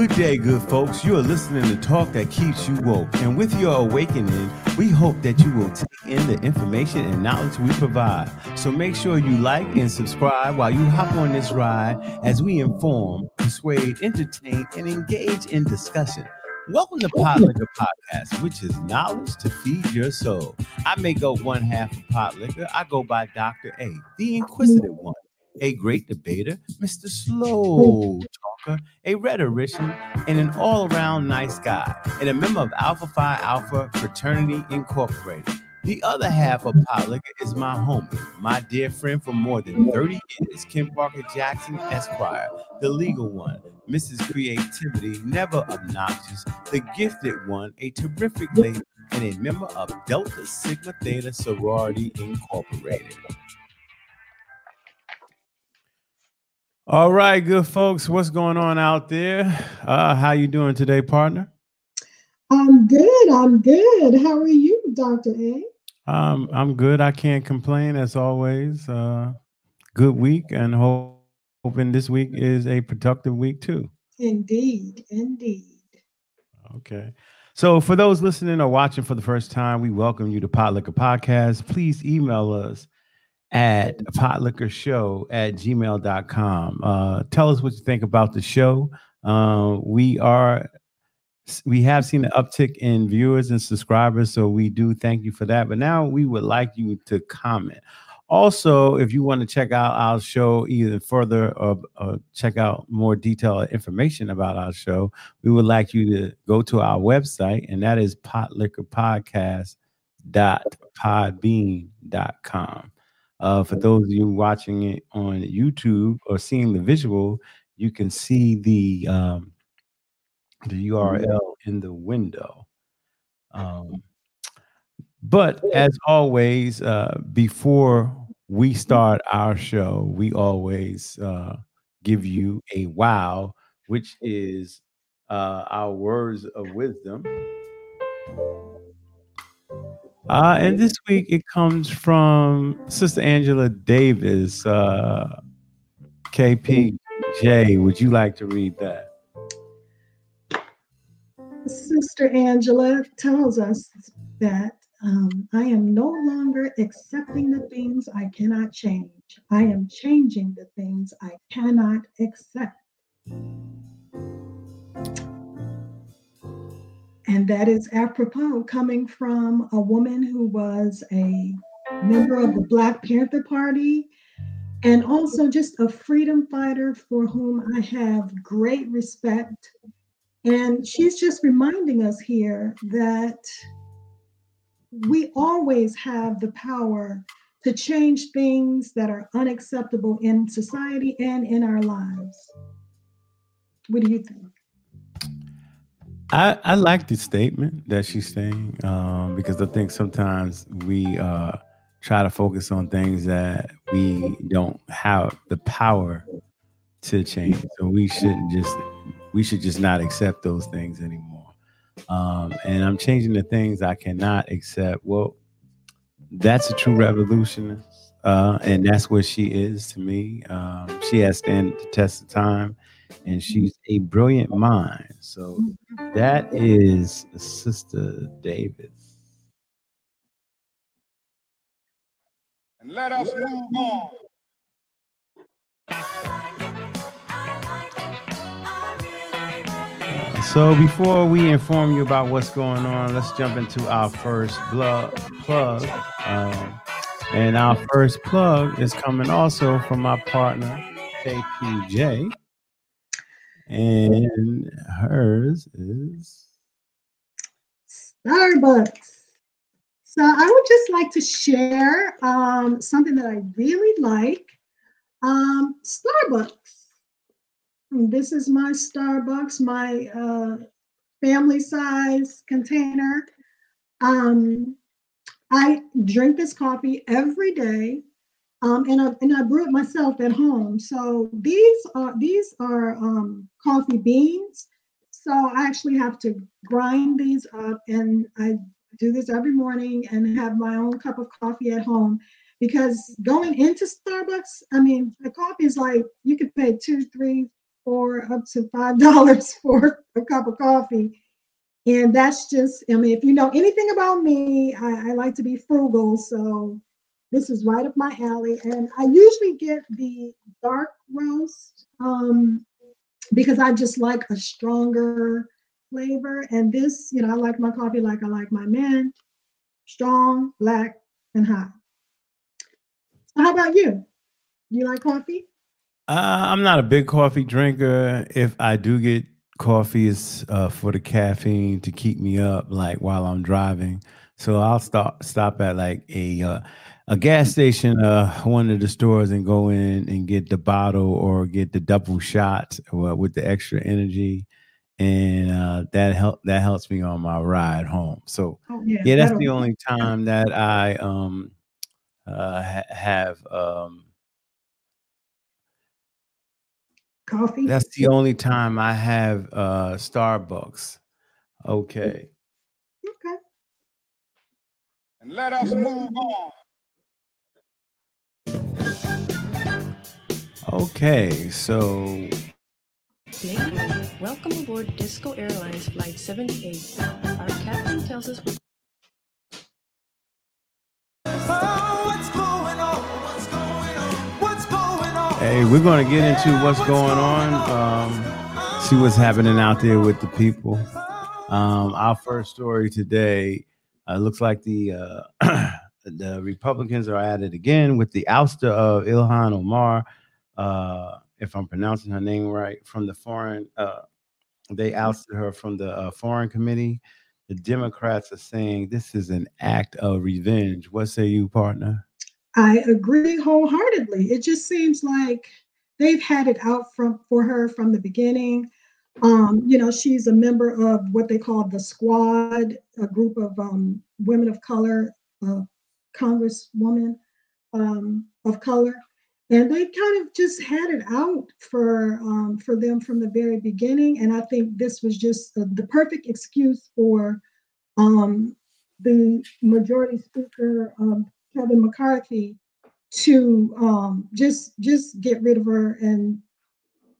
Good day, good folks. You are listening to Talk That Keeps You Woke. And with your awakening, we hope that you will take in the information and knowledge we provide. So make sure you like and subscribe while you hop on this ride as we inform, persuade, entertain, and engage in discussion. Welcome to Pot Liquor Podcast, which is knowledge to feed your soul. I make up one half of Pot Liquor. I go by Dr. A, the inquisitive one a great debater, Mr. Slow Talker, a rhetorician, and an all around nice guy, and a member of Alpha Phi Alpha Fraternity Incorporated. The other half of Pot Liquor is my homie, my dear friend for more than 30 years, Kim Parker Jackson Esquire, the legal one, Mrs. Creativity, never obnoxious, the gifted one, a terrific lady, and a member of Delta Sigma Theta Sorority Incorporated. All right, good folks. What's going on out there? Uh, how you doing today, partner? I'm good. I'm good. How are you, Dr. A? Um, I'm good. I can't complain as always. Uh, good week and hope, hoping this week is a productive week too. Indeed. Indeed. Okay. So for those listening or watching for the first time, we welcome you to Pot Liquor Podcast. Please email us at potliquorshow at gmail.com. Uh, tell us what you think about the show. Uh, we are we have seen an uptick in viewers and subscribers, so we do thank you for that. But now we would like you to comment. Also, if you want to check out our show either further or, or, check out more detailed information about our show, we would like you to go to our website, and that is potliquorpodcast.podbean.com. Uh, for those of you watching it on YouTube or seeing the visual, you can see the um, the URL in the window. Um, but as always, uh, before we start our show, we always uh, give you a wow, which is uh, our words of wisdom. Uh, and this week it comes from Sister Angela Davis. Uh, KPJ, would you like to read that? Sister Angela tells us that um, I am no longer accepting the things I cannot change. I am changing the things I cannot accept. And that is apropos coming from a woman who was a member of the Black Panther Party and also just a freedom fighter for whom I have great respect. And she's just reminding us here that we always have the power to change things that are unacceptable in society and in our lives. What do you think? I, I like the statement that she's saying um, because I think sometimes we uh, try to focus on things that we don't have the power to change. So we shouldn't just we should just not accept those things anymore. Um, and I'm changing the things I cannot accept. Well, that's a true revolutionist, uh, and that's what she is to me. Um, she has stand the test of time and she's a brilliant mind. So that is Sister Davis. And let us move on. So before we inform you about what's going on, let's jump into our first plug. plug. Um, and our first plug is coming also from my partner, KPJ. And hers is Starbucks. So I would just like to share um, something that I really like. Um, Starbucks. This is my Starbucks, my uh, family size container. Um, I drink this coffee every day. Um, and I and I brew it myself at home. So these are these are um, coffee beans. So I actually have to grind these up, and I do this every morning and have my own cup of coffee at home. Because going into Starbucks, I mean, the coffee is like you could pay two, three, four, up to five dollars for a cup of coffee. And that's just, I mean, if you know anything about me, I, I like to be frugal. So this is right up my alley. And I usually get the dark roast um, because I just like a stronger flavor. And this, you know, I like my coffee like I like my men, strong, black, and hot. So how about you? Do you like coffee? Uh, I'm not a big coffee drinker. If I do get coffee, it's uh, for the caffeine to keep me up, like while I'm driving. So I'll stop stop at like a uh, a gas station, uh, one of the stores, and go in and get the bottle or get the double shot with the extra energy, and uh, that help that helps me on my ride home. So Oh, yeah. yeah, that's that'll- the only time that I um uh ha- have um coffee. that's the only time I have uh Starbucks. Okay. okay. And let us move on. Okay, so Ladies, welcome aboard Disco Airlines Flight 78. Our captain tells us we hey, we're gonna get into what's going on. Um, see what's happening out there with the people. Um, our first story today uh, looks like the uh, the Republicans are at it again with the ouster of Ilhan Omar, uh, if I'm pronouncing her name right, from the foreign. Uh, they ousted her from the uh, foreign committee. The Democrats are saying this is an act of revenge. What say you, partner? I agree wholeheartedly. It just seems like they've had it out from for her from the beginning. Um, you know, she's a member of what they call the Squad, a group of um, women of color, uh, Congresswoman um, of color, and they kind of just had it out for um, for them from the very beginning. And I think this was just uh, the perfect excuse for um, the majority speaker, um, Kevin McCarthy, to um, just just get rid of her and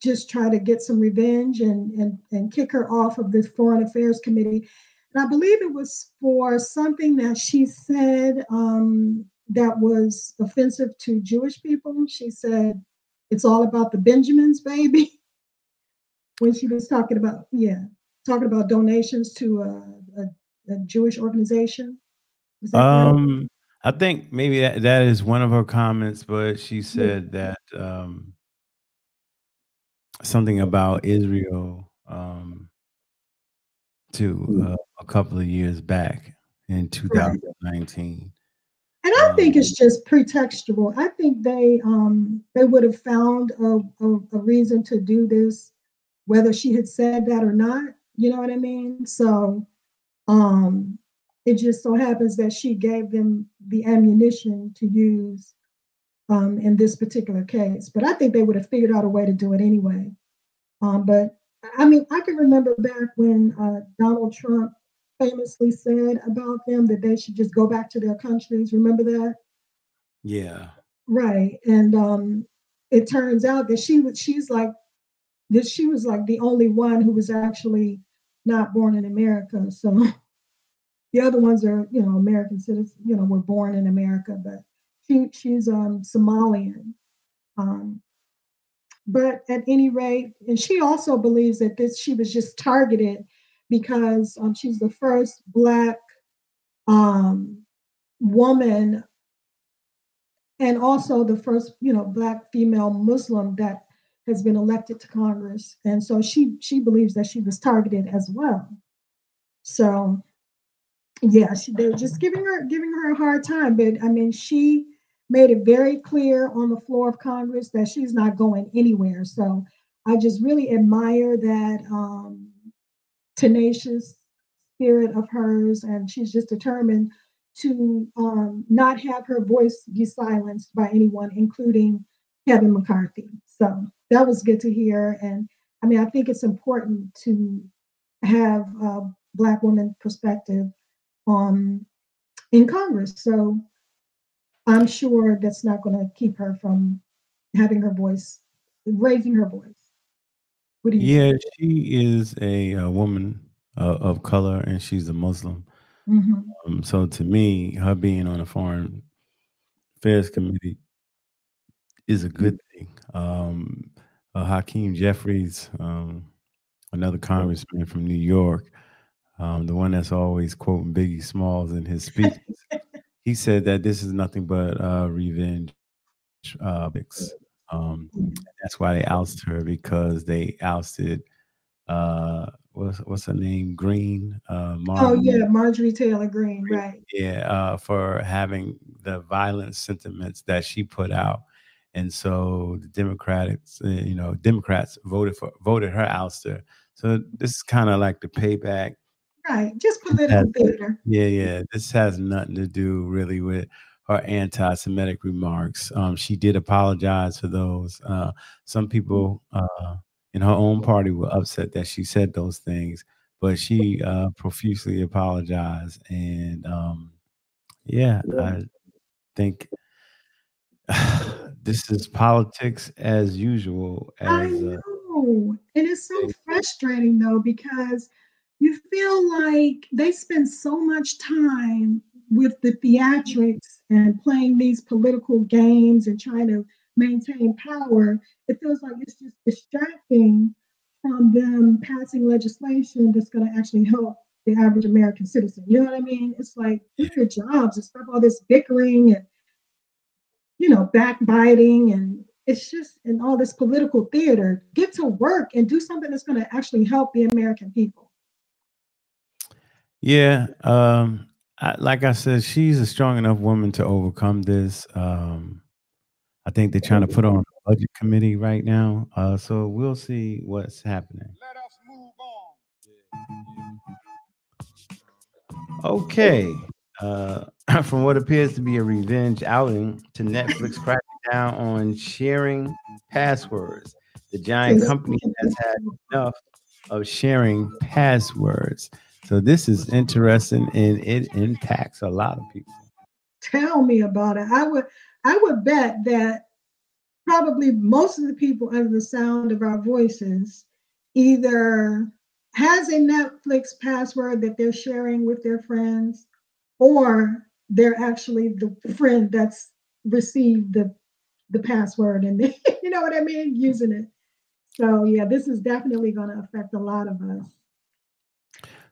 just try to get some revenge and and and kick her off of the Foreign Affairs Committee. And I believe it was for something that she said um, that was offensive to Jewish people. She said it's all about the Benjamins, baby. When she was talking about yeah, talking about donations to a, a, a Jewish organization. Is that correct? Um, I think maybe that, that is one of her comments, but she said that um, something about Israel um, to uh, a couple of years back in 2019. And I think it's just pretextual. I think they um they would have found a, a, a reason to do this, whether she had said that or not. You know what I mean? So um it just so happens that she gave them the ammunition to use um in this particular case. But I think they would have figured out a way to do it anyway. Um, but I mean, I can remember back when uh, Donald Trump famously said about them that they should just go back to their countries. Remember that? Yeah. Right. And um it turns out that she was she's like that she was like the only one who was actually not born in America. So the other ones are, you know, American citizens, you know, were born in America, but she she's um Somalian. Um but at any rate, and she also believes that this she was just targeted because um, she's the first black um, woman and also the first you know black female muslim that has been elected to congress. And so she she believes that she was targeted as well. So yeah she, they're just giving her giving her a hard time. But i mean she made it very clear on the floor of congress that she's not going anywhere. So i just really admire that um tenacious spirit of hers and she's just determined to um, not have her voice be silenced by anyone, including Kevin McCarthy. So that was good to hear. And I mean, I think it's important to have a Black woman perspective um, in Congress. So I'm sure that's not going to keep her from having her voice, raising her voice. What do you Yeah, she is a, a woman uh, of color and she's a Muslim. Mhm. Um, so to me, her being on the Foreign Affairs Committee is a good thing. Um, uh, Hakeem Jeffries, um, another congressman from New York, um, the one that's always quoting Biggie Smalls in his speeches, he said that this is nothing but uh, revenge. Uh, politics. Um, that's why they ousted her because they ousted uh, what's what's her name Greene uh, Oh yeah, Marjorie Taylor Greene, right. Yeah, uh, for having the violent sentiments that she put out, and so the Democrats, uh, you know, Democrats voted for voted her ouster. So this is kind of like the payback. Right. Just political theater. Yeah, yeah. This has nothing to do really with her anti-Semitic remarks. Um, she did apologize for those. Uh, some people uh, in her own party were upset that she said those things, but she uh, profusely apologized. And um, yeah, I think this is politics as usual. I As uh, know. And it's so frustrating though, because you feel like they spend so much time with the theatrics and playing these political games and trying to maintain power. It feels like it's just distracting from them passing legislation that's going to actually help the average American citizen. You know what I mean? It's like do your jobs and stop all this bickering and you know backbiting and it's just and all this political theater. Get to work and do something that's going to actually help the American people. Yeah, um, I, like I said, she's a strong enough woman to overcome this. Um, I think they're trying to put on a budget committee right now, uh, so we'll see what's happening. Let us move on. Okay, uh, from what appears to be a revenge outing to Netflix cracking down on sharing passwords. The giant company has had enough of sharing passwords. So this is interesting, and it impacts a lot of people. Tell me about it. I would I would bet that probably most of the people under the sound of our voices either has a Netflix password that they're sharing with their friends, or they're actually the friend that's received the the password and they, you know what I mean, using it. So yeah, this is definitely going to affect a lot of us.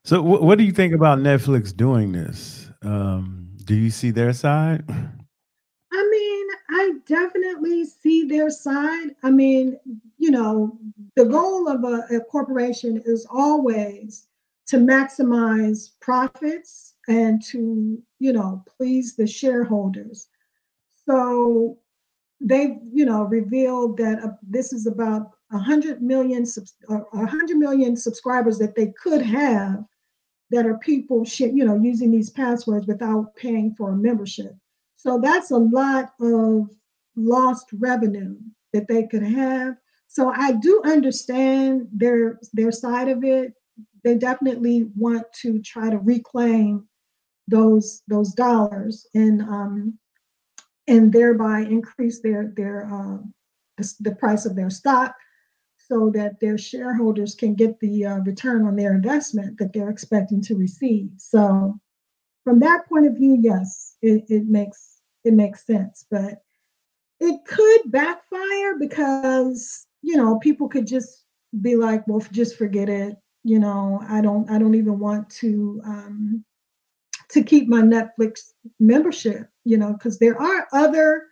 So, wh- what do you think about Netflix doing this? Um, do you see their side? I mean, I definitely see their side. I mean, you know, the goal of a, a corporation is always to maximize profits and to, you know, please the shareholders. So they've, you know, revealed that uh, this is about 100 million, uh, 100 million subscribers that they could have that are people, sh- you know, using these passwords without paying for a membership. So that's a lot of lost revenue that they could have. So I do understand their their side of it. They definitely want to try to reclaim those those dollars and um, and thereby increase their their um, the, the price of their stock so that their shareholders can get the uh, return on their investment that they're expecting to receive. So from that point of view, yes, it, it makes it makes sense, but it could backfire because you know people could just be like, well, just forget it. You know, I don't I don't even want to um, to keep my Netflix membership. You know, because there are other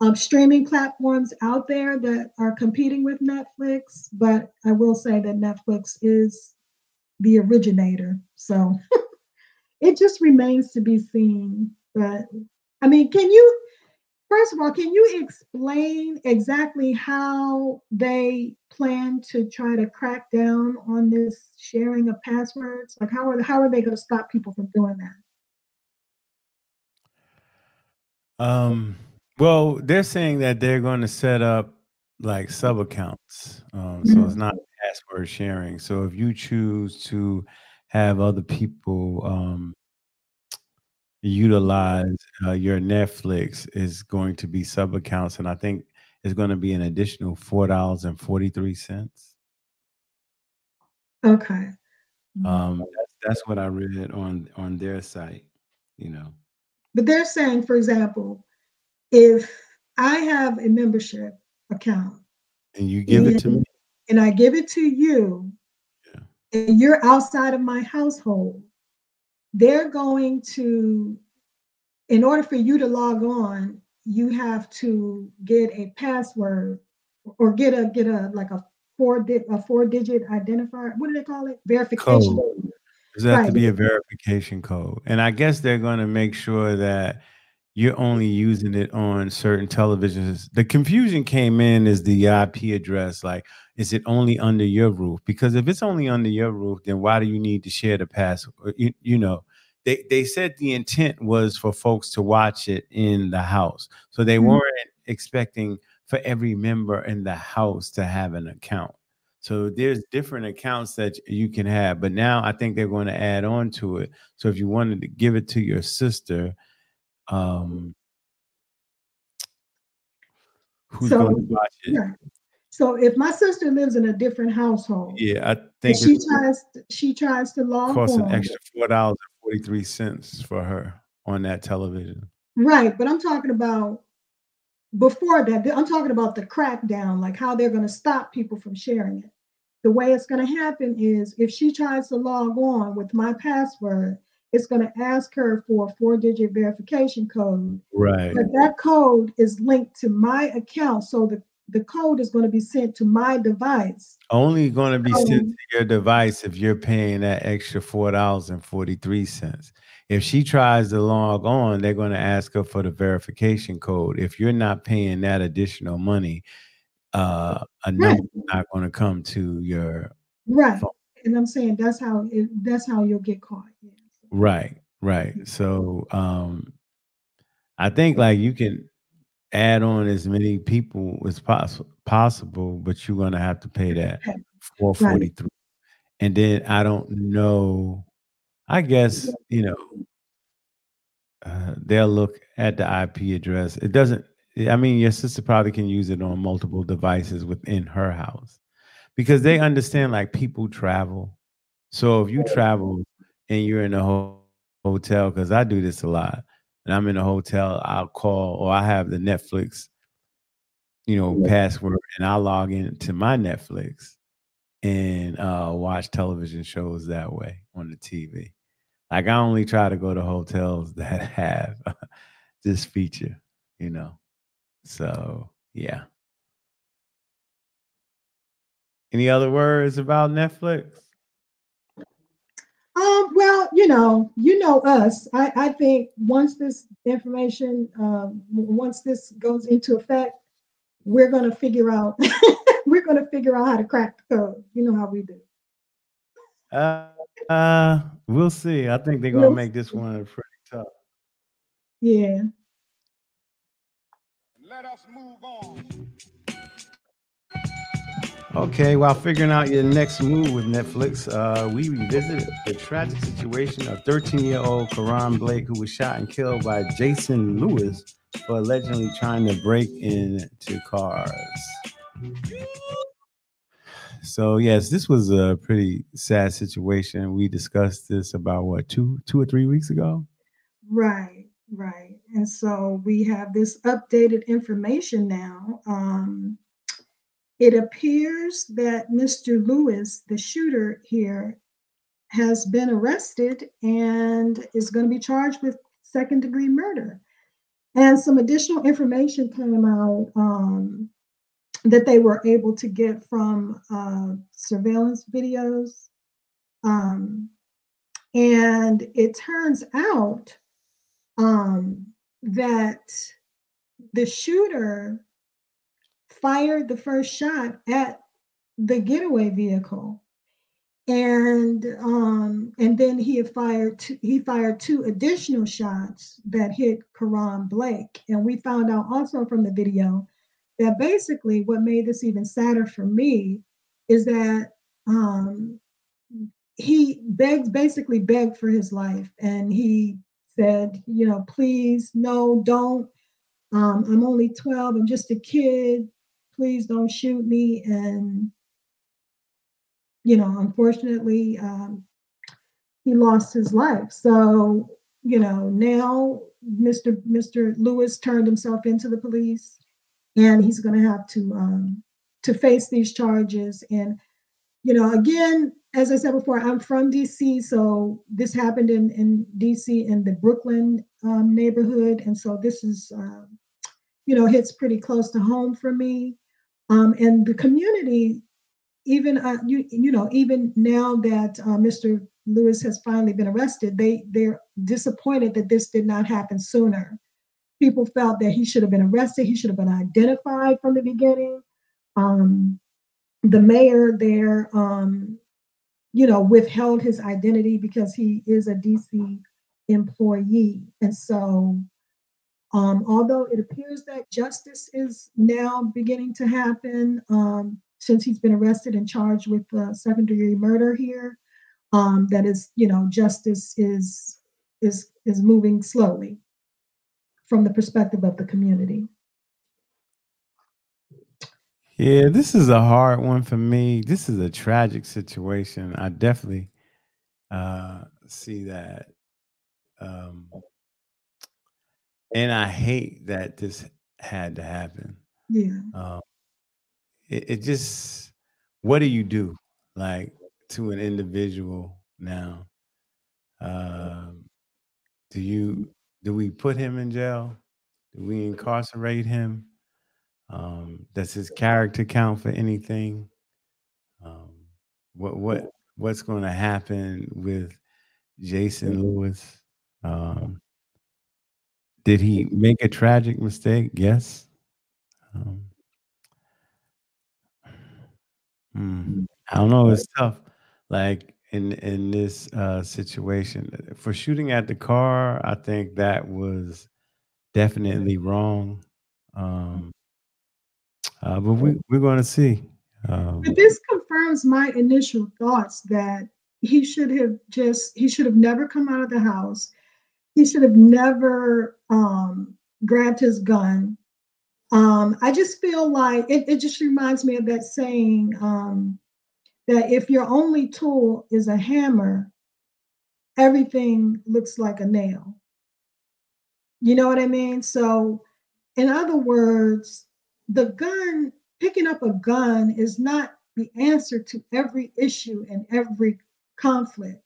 um, streaming platforms out there that are competing with Netflix, but I will say that Netflix is the originator. So it just remains to be seen. But I mean, can you, first of all, can you explain exactly how they plan to try to crack down on this sharing of passwords? Like, how are, how are they going to stop people from doing that? Um, well, they're saying that they're going to set up like sub accounts. Um, so it's not password sharing. So if you choose to have other people um, utilize uh, your Netflix, is going to be sub accounts, and I think it's going to be an additional four dollars and forty three cents. Okay. Um, that's, that's what I read on on their site. You know. But they're saying, for example, if I have a membership account and you give it to me, and I give it to you, Yeah. and you're outside of my household, they're going to, in order for you to log on, you have to get a password or get a get a like a four di- a four digit identifier. What do they call it? Verification. Code. Does that have to be a verification code? And I guess they're going to make sure that you're only using it on certain televisions. The confusion came in is the IP address. Like, is it only under your roof? Because if it's only under your roof, then why do you need to share the password? You, you know, they, they said the intent was for folks to watch it in the house. So they Mhm. weren't expecting for every member in the house to have an account. So there's different accounts that you can have, but now I think they're going to add on to it. So if you wanted to give it to your sister, um, who's So, going to watch it? Yeah. So if my sister lives in a different household, Yeah, I think she tries she tries to log costs an extra four dollars and forty three cents for her on that television. Right, but I'm talking about before that. I'm talking about the crackdown, like how they're going to stop people from sharing it. The way it's going to happen is if she tries to log on with my password, it's going to ask her for a four digit verification code. Right. But that code is linked to my account. So the, the code is going to be sent to my device. Only going to be sent Um, to your device if you're paying that extra four dollars and forty three cents. If she tries to log on, they're going to ask her for the verification code. If you're not paying that additional money, uh, a number is not going to come to your Right. phone. And I'm saying that's how it, that's how you'll get caught. Yeah. Right, right. So um I think like you can add on as many people as possible possible, but you're gonna have to pay that Okay. 443. And then I don't know, I guess, you know, uh, they'll look at the IP address. It doesn't I mean your sister probably can use it on multiple devices within her house because they understand like people travel. So if you travel and you're in a ho- hotel, because I do this a lot, and I'm in a hotel, I'll call or I have the Netflix, you know, password, and I log into my Netflix and uh, watch television shows that way on the TV. Like I only try to go to hotels that have this feature, you know. So yeah. Any other words about Netflix? Um, well, you know, you know us. I, I think once this information, um, once this goes into effect, we're gonna figure out we're gonna figure out how to crack the code. You know how we do. Uh, uh, we'll see. I think they're gonna We'll make this see. one pretty tough. Yeah. Let us move on. Okay, while figuring out your next move with Netflix, uh, we revisit the tragic situation of 13-year-old Karon Blake, who was shot and killed by Jason Lewis for allegedly trying to break into cars. So yes, this was a pretty sad situation. We discussed this about what two, two or three weeks ago. Right, right. And so we have this updated information now. Um, it appears that Mr. Lewis, the shooter here, has been arrested and is going to be charged with second degree murder. And some additional information came out um, that they were able to get from uh, surveillance videos. Um, and it turns out um, that the shooter fired the first shot at the getaway vehicle. And um and then he fired two, he fired two additional shots that hit Karon Blake. And we found out also from the video that basically what made this even sadder for me is that um he begged basically begged for his life. And he said you know please no don't. Um i'm only 12 i'm just a kid please don't shoot me and you know, unfortunately, um, he lost his life. So, you know, now Mr. Mr. Lewis turned himself into the police, and he's going to have to um, to face these charges. And, you know, again, as I said before, I'm from DC, so this happened in in DC in the Brookland um, neighborhood, and so this is, uh, you know, hits pretty close to home for me. Um, and the community, even uh, you you know, even now that uh, Mr. Lewis has finally been arrested, they they're disappointed that this did not happen sooner. People felt that he should have been arrested. He should have been identified from the beginning. Um, the mayor there, um, you know, withheld his identity because he is a DC employee, and so um, although it appears that justice is now beginning to happen um, since he's been arrested and charged with uh, second degree murder here, um, that is, you know, justice is is is moving slowly from the perspective of the community. Yeah, this is a hard one for me. This is a tragic situation. I definitely uh, see that. Um, and I hate that this had to happen. Yeah. Um, it, it just, what do you do, like to an individual now? Um, do you do we put him in jail? Do we incarcerate him? Um, does his character count for anything? Um, what what what's going to happen with Jason Lewis? Um, did he make a tragic mistake? Yes. Um, hmm, I don't know. It's tough. Like in in this uh, situation, for shooting at the car, I think that was definitely wrong. Um, uh, but we we're going to see. Um, But this confirms my initial thoughts that he should have just he should have never come out of the house. He should have never um, grabbed his gun. Um, I just feel like it, it just reminds me of that saying um, that if your only tool is a hammer, everything looks like a nail. You know what I mean? So, in other words, the gun, picking up a gun is not the answer to every issue and every conflict.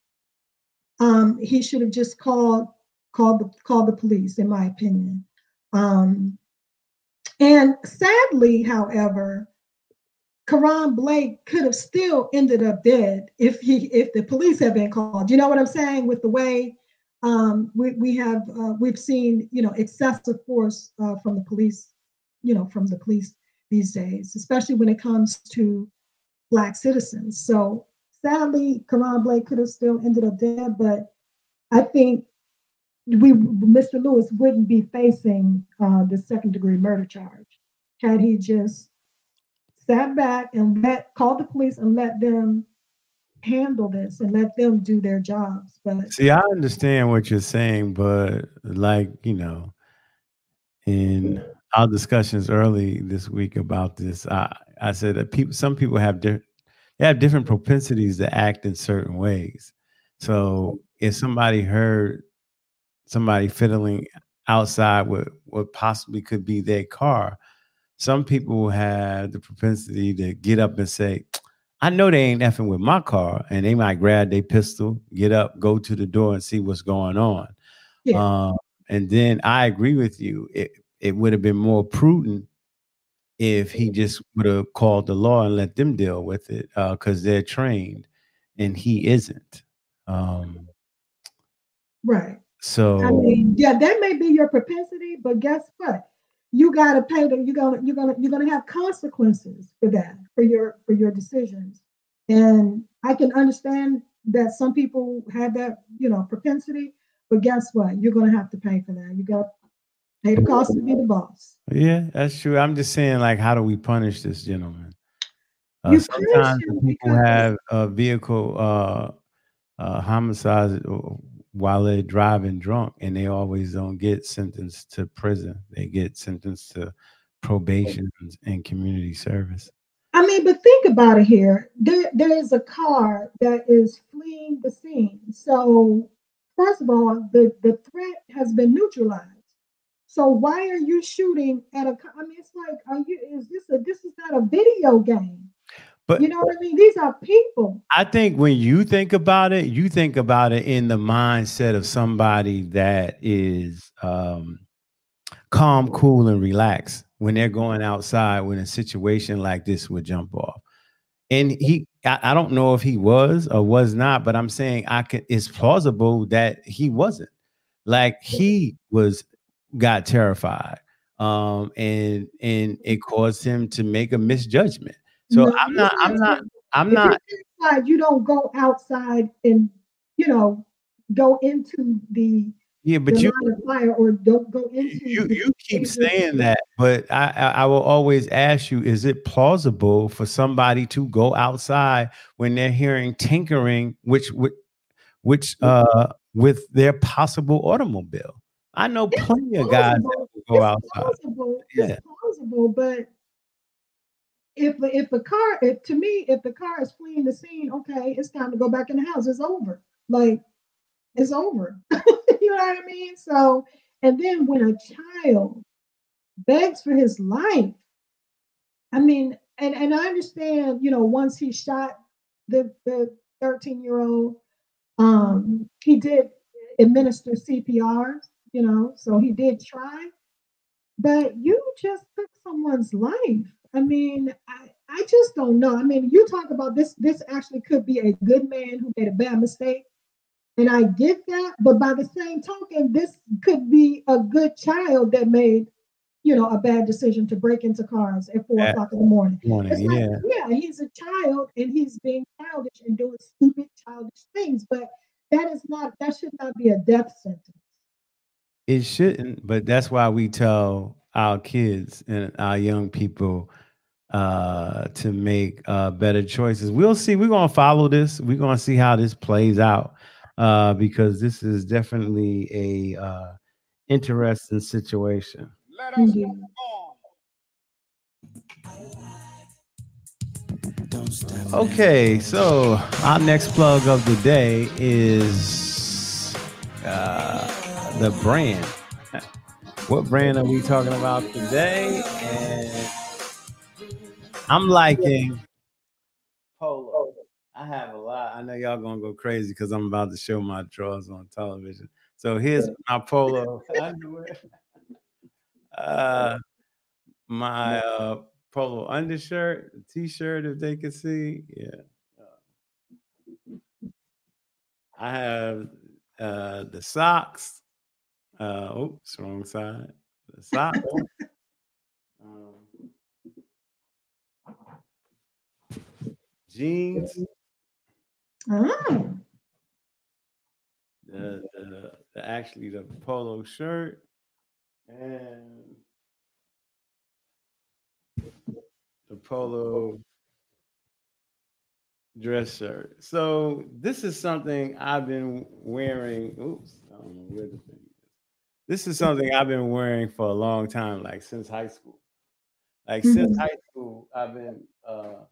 Um, he should have just called called the called the police, in my opinion. Um, and sadly, however, Karon Blake could have still ended up dead if he if the police had been called. You know what I'm saying? With the way um, we we have uh, we've seen you know excessive force uh, from the police, you know from the police these days, especially when it comes to black citizens. So sadly, Karon Blake could have still ended up dead, but I think we Mr. Lewis wouldn't be facing uh, the second degree murder charge had he just sat back and let called the police and let them handle this and let them do their jobs. But see, I understand what you're saying, but like you know, in our discussions early this week about this, I I said that people, some people have different they have different propensities to act in certain ways. So if somebody heard somebody fiddling outside with what possibly could be their car, some people have the propensity to get up and say, I know they ain't effing with my car, and they might grab their pistol, get up, go to the door, and see what's going on. Yeah. Um, and then I agree with you. It it would have been more prudent if he just would have called the law and let them deal with it because they're trained, and he isn't. Um, right. So I mean, yeah, that may be your propensity, but guess what? You gotta pay them. You're gonna you're gonna you're gonna have consequences for that for your for your decisions. And I can understand that some people have that you know propensity, but guess what? You're gonna have to pay for that. You got pay the cost to be the boss. yeah, that's true. I'm just saying, like, how do we punish this gentleman? Uh, You sometimes people have a vehicle uh, uh, homicides while they're driving drunk, and they always don't get sentenced to prison. They get sentenced to probation and community service. I mean, but think about it here. There, there is a car that is fleeing the scene. So, first of all, the, the threat has been neutralized. So why are you shooting at a? I mean, it's like, are you? Is this a? This is not a video game. But You know what I mean? These are people. I think when you think about it, you think about it in the mindset of somebody that is um, calm, cool, and relaxed when they're going outside when a situation like this would jump off. And he, I, I don't know if he was or was not, but I'm saying I could. It's plausible that he wasn't. Like he was, got terrified, um, and and it caused him to make a misjudgment. So No, I'm not. I'm not. I'm not. inside, you don't go outside and you know go into the, Yeah, but the you fire or don't go into. you the you keep saying that, but I, I I will always ask you: Is it plausible for somebody to go outside when they're hearing tinkering, which which which uh with their possible automobile? I know It's plenty of guys that will go It's outside. plausible. Yeah. It's plausible, but if if the car, if to me, if the car is fleeing the scene, okay, it's time to go back in the house. It's over. Like it's over. you know what I mean? So, and then when a child begs for his life, I mean, and and I understand, you know, once he shot the the 13 year old, um, he did administer CPR, you know, so he did try, but you just took someone's life. I mean, I, I just don't know. I mean, you talk about this, this actually could be a good man who made a bad mistake. And I get that, but by the same token, this could be a good child that made, you know, a bad decision to break into cars at four Yeah. o'clock in the morning. Morning, It's like, yeah. yeah, he's a child and he's being childish and doing stupid, childish things, but that is not, that should not be a death sentence. It shouldn't, but that's why we tell our kids and our young people uh to make uh better choices. We'll see. We're gonna follow this. We're gonna see how this plays out. Uh because this is definitely a uh interesting situation. Let us Indeed. move on. Okay, so our next plug of the day is uh, the brand. What brand are we talking about today? And I'm liking Polo. I have a lot. I know y'all gonna go crazy because I'm about to show my drawers on television. So here's my Polo underwear. Uh, my uh, polo undershirt, t-shirt, if they can see. Yeah. I have uh the socks. Uh oops, wrong side. The socks. um, jeans, Oh, the, the, the actually the polo shirt, and the polo dress shirt. So this is something I've been wearing. Oops, I don't know where the thing is. This is something I've been wearing for a long time, like since high school. Like since Mhm. high school, I've been uh,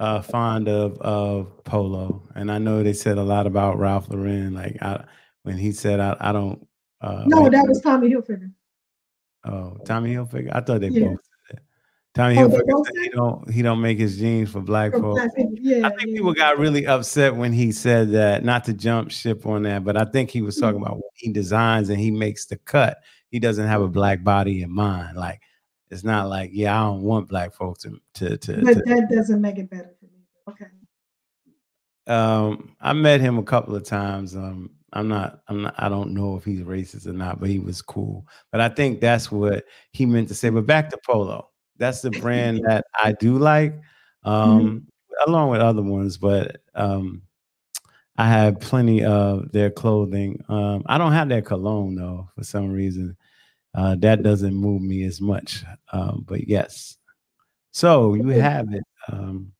uh, fond of of polo, and I know they said a lot about Ralph Lauren. Like I, when he said, "I, I don't." Uh, no, that was Tommy Hilfiger. Oh, Tommy Hilfiger. I thought they Yeah. both. Tommy Oh, Hilfiger said he don't he don't make his jeans for black From folks. Black people. Yeah, I think yeah. people got really upset when he said that. Not to jump ship on that, but I think he was talking Mhm. about when he designs and he makes the cut. He doesn't have a black body in mind. Like it's not like yeah, I don't want black folks to to to. But to that doesn't make it better for me. Okay. um, I met him a couple of times. Um, I'm not, I'm not, I don't know if he's racist or not, but he was cool. But I think that's what he meant to say. But back to Polo, that's the brand that I do like, um, along with other ones. But um, I have plenty of their clothing. Um, I don't have their cologne though, for some reason. Uh, that doesn't move me as much. Um, but yes, so you have it. Um,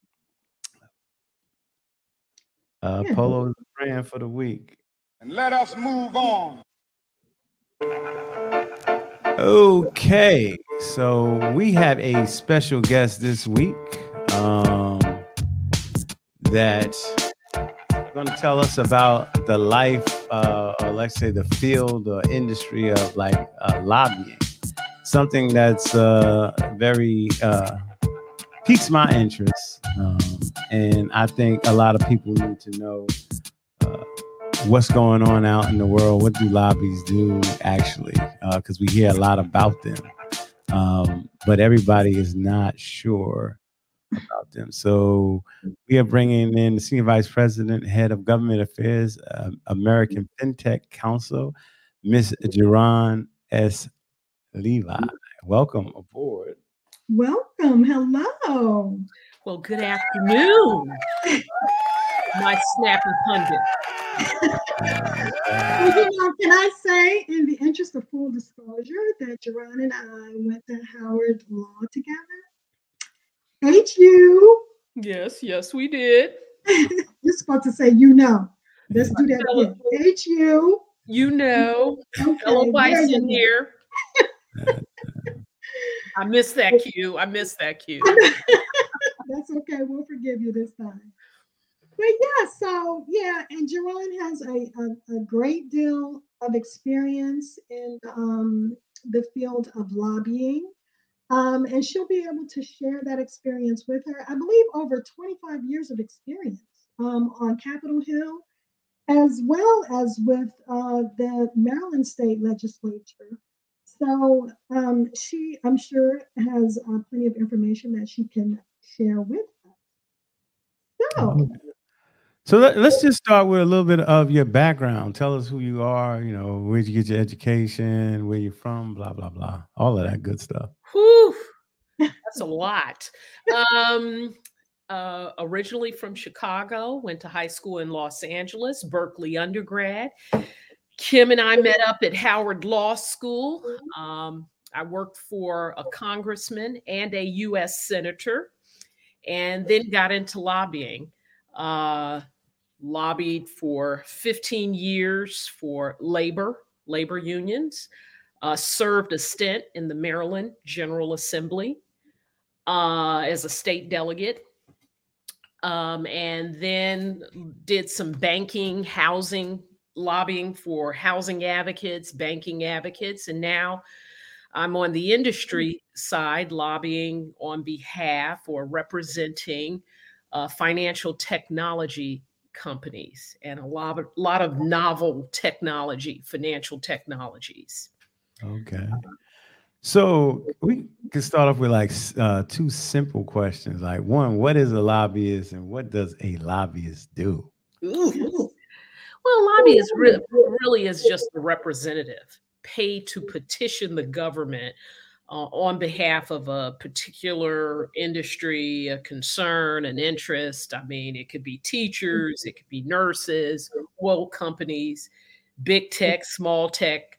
uh, Yeah. Polo's brand for the week. And let us move on. Okay, so we have a special guest this week um, that's going to tell us about the life, uh, or let's say the field or industry of like uh, lobbying. Something that's uh, very uh, piques my interest, um, and I think a lot of people need to know uh, what's going on out in the world. What do lobbies do actually? Because we hear a lot about them, um, but everybody is not sure about them. So we are bringing in the senior vice president, head of government affairs, uh, American FinTech Council, Miss Gerron S. Levi. Welcome aboard. Welcome. Hello. Well, good afternoon, my snappy pundit. Well, you know, can I say, in the interest of full disclosure, that Gerron and I went to Howard Law together? HU. Yes, yes, we did. You're supposed to say, you know. Let's do that again. HU. You know, Okay, in here. I missed that cue. I missed that cue. That's okay. We'll forgive you this time. But yeah, so yeah, and Gerron has a, a, a great deal of experience in um, the field of lobbying. Um, and she'll be able to share that experience with her. I believe over 25 years of experience um, on Capitol Hill, as well as with uh, the Maryland State Legislature. So um, she, I'm sure, has uh, plenty of information that she can share with us. So, So let, us just start with a little bit of your background. Tell us who you are, you know, where'd you get your education, where you're from, blah, blah, blah. All of that good stuff. Whew, that's a lot. Um, uh, originally from Chicago, went to high school in Los Angeles, Berkeley undergrad. Kim and I met up at Howard Law School. Um, I worked for a congressman and a U.S. senator, and then got into lobbying. Uh, lobbied for 15 years for labor, labor unions uh, served a stint in the Maryland General Assembly uh, as a state delegate, um, and then did some banking, housing lobbying for housing advocates, banking advocates, and now I'm on the industry side lobbying on behalf or representing uh, financial technology companies and a lot of, lot of novel technology, financial technologies. Okay. So we can start off with like uh, two simple questions. Like one, what is a lobbyist and what does a lobbyist do? Ooh. Well, lobbyist re- really is just a representative paid to petition the government uh, on behalf of a particular industry, a concern, an interest. I mean, it could be teachers, it could be nurses, oil companies, big tech, small tech,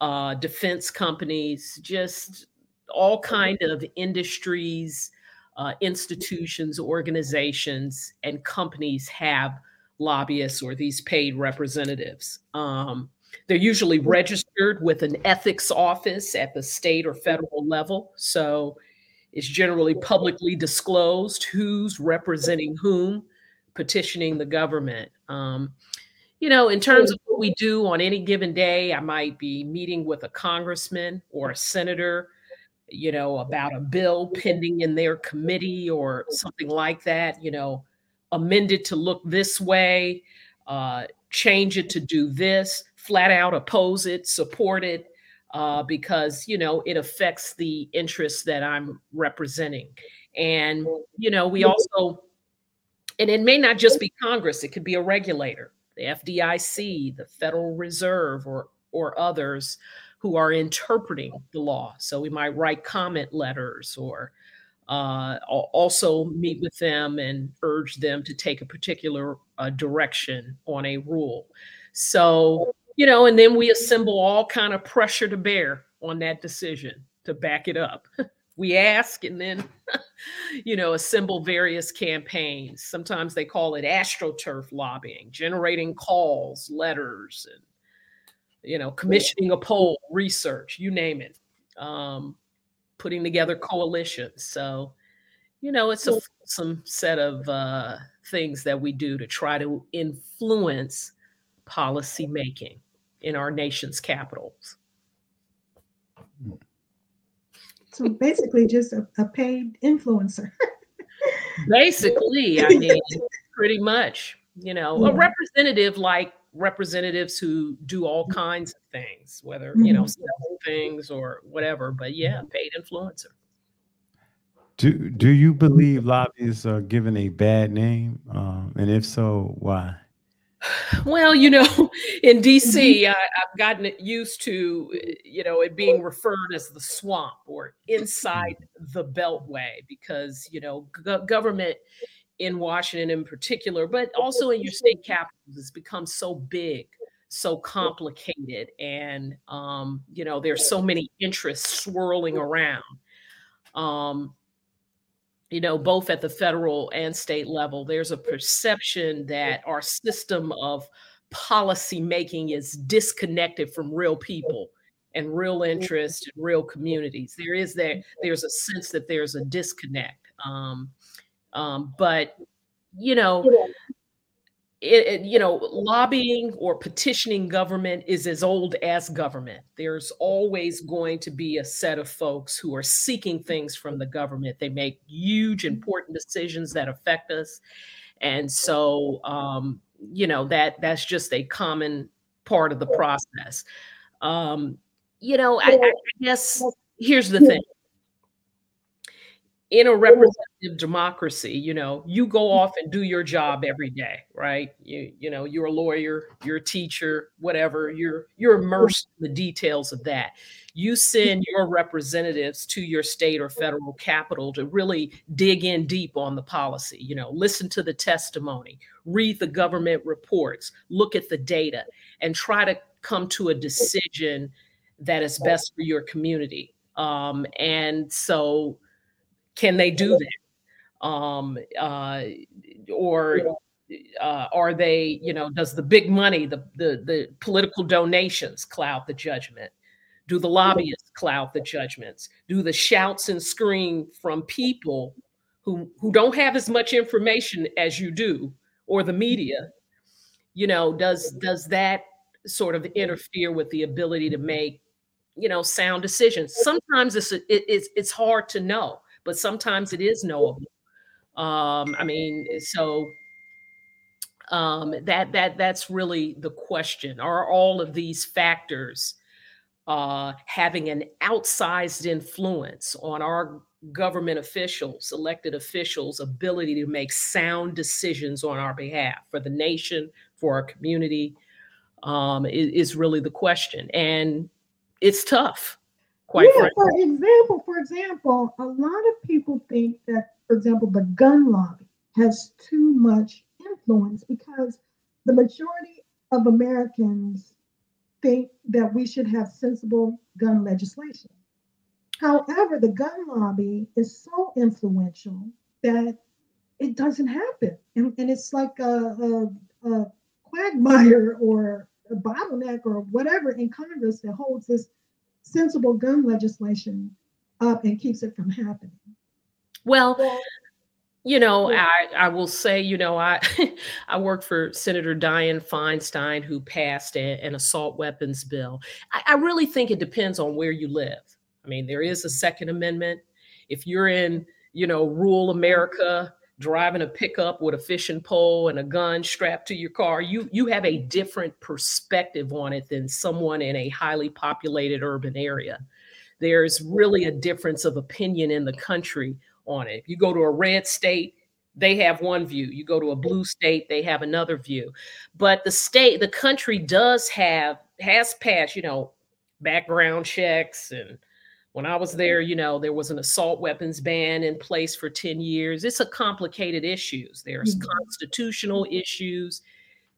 uh, defense companies, just all kind of industries, uh, institutions, organizations, and companies have lobbyists or these paid representatives. Um, they're usually registered with an ethics office at the state or federal level. So it's generally publicly disclosed who's representing whom, petitioning the government. Um, you know, in terms of what we do on any given day, I might be meeting with a congressman or a senator, you know, about a bill pending in their committee or something like that, you know, amend it to look this way, uh, change it to do this, flat out oppose it, support it, uh, because you know it affects the interests that I'm representing. And you know, we also, and it may not just be Congress; it could be a regulator, the FDIC, the Federal Reserve, or or others who are interpreting the law. So we might write comment letters or uh, also meet with them and urge them to take a particular uh, direction on a rule. So, you know, and then we assemble all kind of pressure to bear on that decision to back it up. we ask and then, you know, assemble various campaigns. Sometimes they call it astroturf lobbying, generating calls, letters, and, you know, commissioning a poll, research, you name it. um, putting together coalitions. So, you know, it's a some set of uh, things that we do to try to influence policy making in our nation's capitals. So basically, just a, a paid influencer. basically, I mean, pretty much, you know, a representative like representatives who do all mm-hmm. kinds of things, whether, you know, mm-hmm. things or whatever. But yeah, paid influencer. Do Do you believe lobbyists are given a bad name? Um, and if so, why? Well, you know, in DC, mm-hmm. I, have gotten used to, you know, it being referred as the swamp or inside the beltway because, you know, government in Washington in particular, but also in your state capitals has become so big, so complicated. And, um, you know, there's so many interests swirling around. Um, you know, both at the federal and state level, there's a perception that our system of policy making is disconnected from real people and real interest and real communities. There is that there's a sense that there's a disconnect. Um, um, but you know, it, it, you know, lobbying or petitioning government is as old as government. There's always going to be a set of folks who are seeking things from the government. They make huge, important decisions that affect us, and so um, you know that that's just a common part of the process. Um, you know, I, I guess here's the thing in a representative democracy you know you go off and do your job every day right? You you know you're a lawyer you're a teacher whatever you're you're immersed in the details of that. You send your representatives to your state or federal capital to really dig in deep on the policy you know listen to the testimony read the government reports look at the data and try to come to a decision that is best for your community. Um, and so can they do that? Um, uh, or uh, are they, you know, does the big money, the, the, the political donations cloud the judgment? Do the lobbyists cloud the judgments? Do the shouts and scream from people who, who don't have as much information as you do, or the media, you know, does does that sort of interfere with the ability to make, you know, sound decisions? Sometimes it's it, it's it's hard to know but sometimes it is knowable. Um, I mean, so um, that that that's really the question. Are all of these factors uh, having an outsized influence on our government officials, elected officials' ability to make sound decisions on our behalf for the nation, for our community, um, is, is really the question. And it's tough quite yeah, for example, for example, a lot of people think that, for example, the gun lobby has too much influence because the majority of Americans think that we should have sensible gun legislation. However, the gun lobby is so influential that it doesn't happen. And, and it's like a, a, a quagmire or a bottleneck or whatever in Congress that holds this sensible gun legislation up and keeps it from happening. Well, you know, I, I will say, you know, I I worked for Senator Dianne Feinstein, who passed a, an assault weapons bill. I, I really think it depends on where you live. I mean, there is a Second Amendment. If you're in, you know, rural America, driving a pickup with a fishing pole and a gun strapped to your car you you have a different perspective on it than someone in a highly populated urban area. There's really a difference of opinion in the country on it. If you go to a red state they have one view. You go to a blue state they have another view. But the state the country does have has passed you know background checks and when I was there, you know, there was an assault weapons ban in place for 10 years. It's a complicated issues. There's mm-hmm. constitutional issues.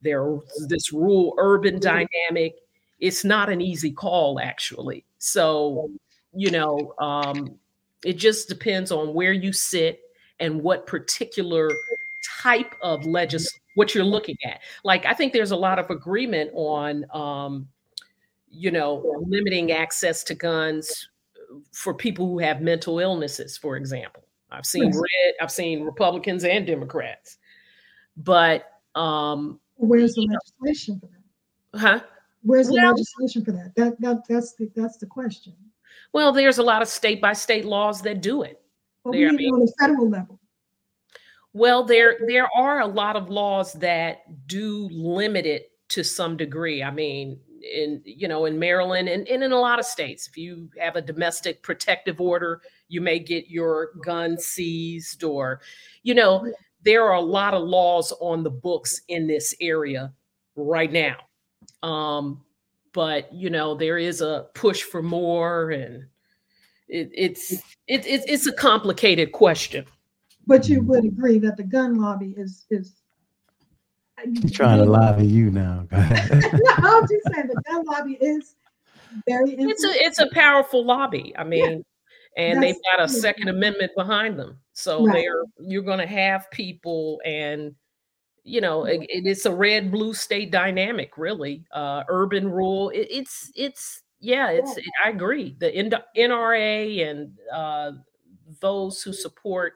There's this rural urban dynamic. It's not an easy call, actually. So, you know, um, it just depends on where you sit and what particular type of legislation what you're looking at. Like, I think there's a lot of agreement on, um, you know, limiting access to guns for people who have mental illnesses, for example. I've seen Yes. red, I've seen Republicans and Democrats. But um Where's the you know. legislation for that? huh? Where's the Well- legislation for that? That, that, that's the, that's the question. Well, there's a lot of state by state laws that do it. But There, I we need it mean- on a federal level. Well, there there are a lot of laws that do limit it to some degree. I mean, in you know, in Maryland and, and in a lot of states, if you have a domestic protective order, you may get your gun seized, or you know, there are a lot of laws on the books in this area right now. Um, but you know, there is a push for more, and it, it's it, it, it's a complicated question. But you would agree that the gun lobby is, is. He's trying to lobby you now. Go. No, I'm just saying the gun lobby is very. it's a it's a powerful lobby. I mean, and they've got a That's- Second Amendment behind them, so Right. they're you're going to have people, and you know, it, it's a red blue state dynamic, really. Uh, urban rural, it, it's it's yeah, it's I agree. The N- NRA and uh, those who support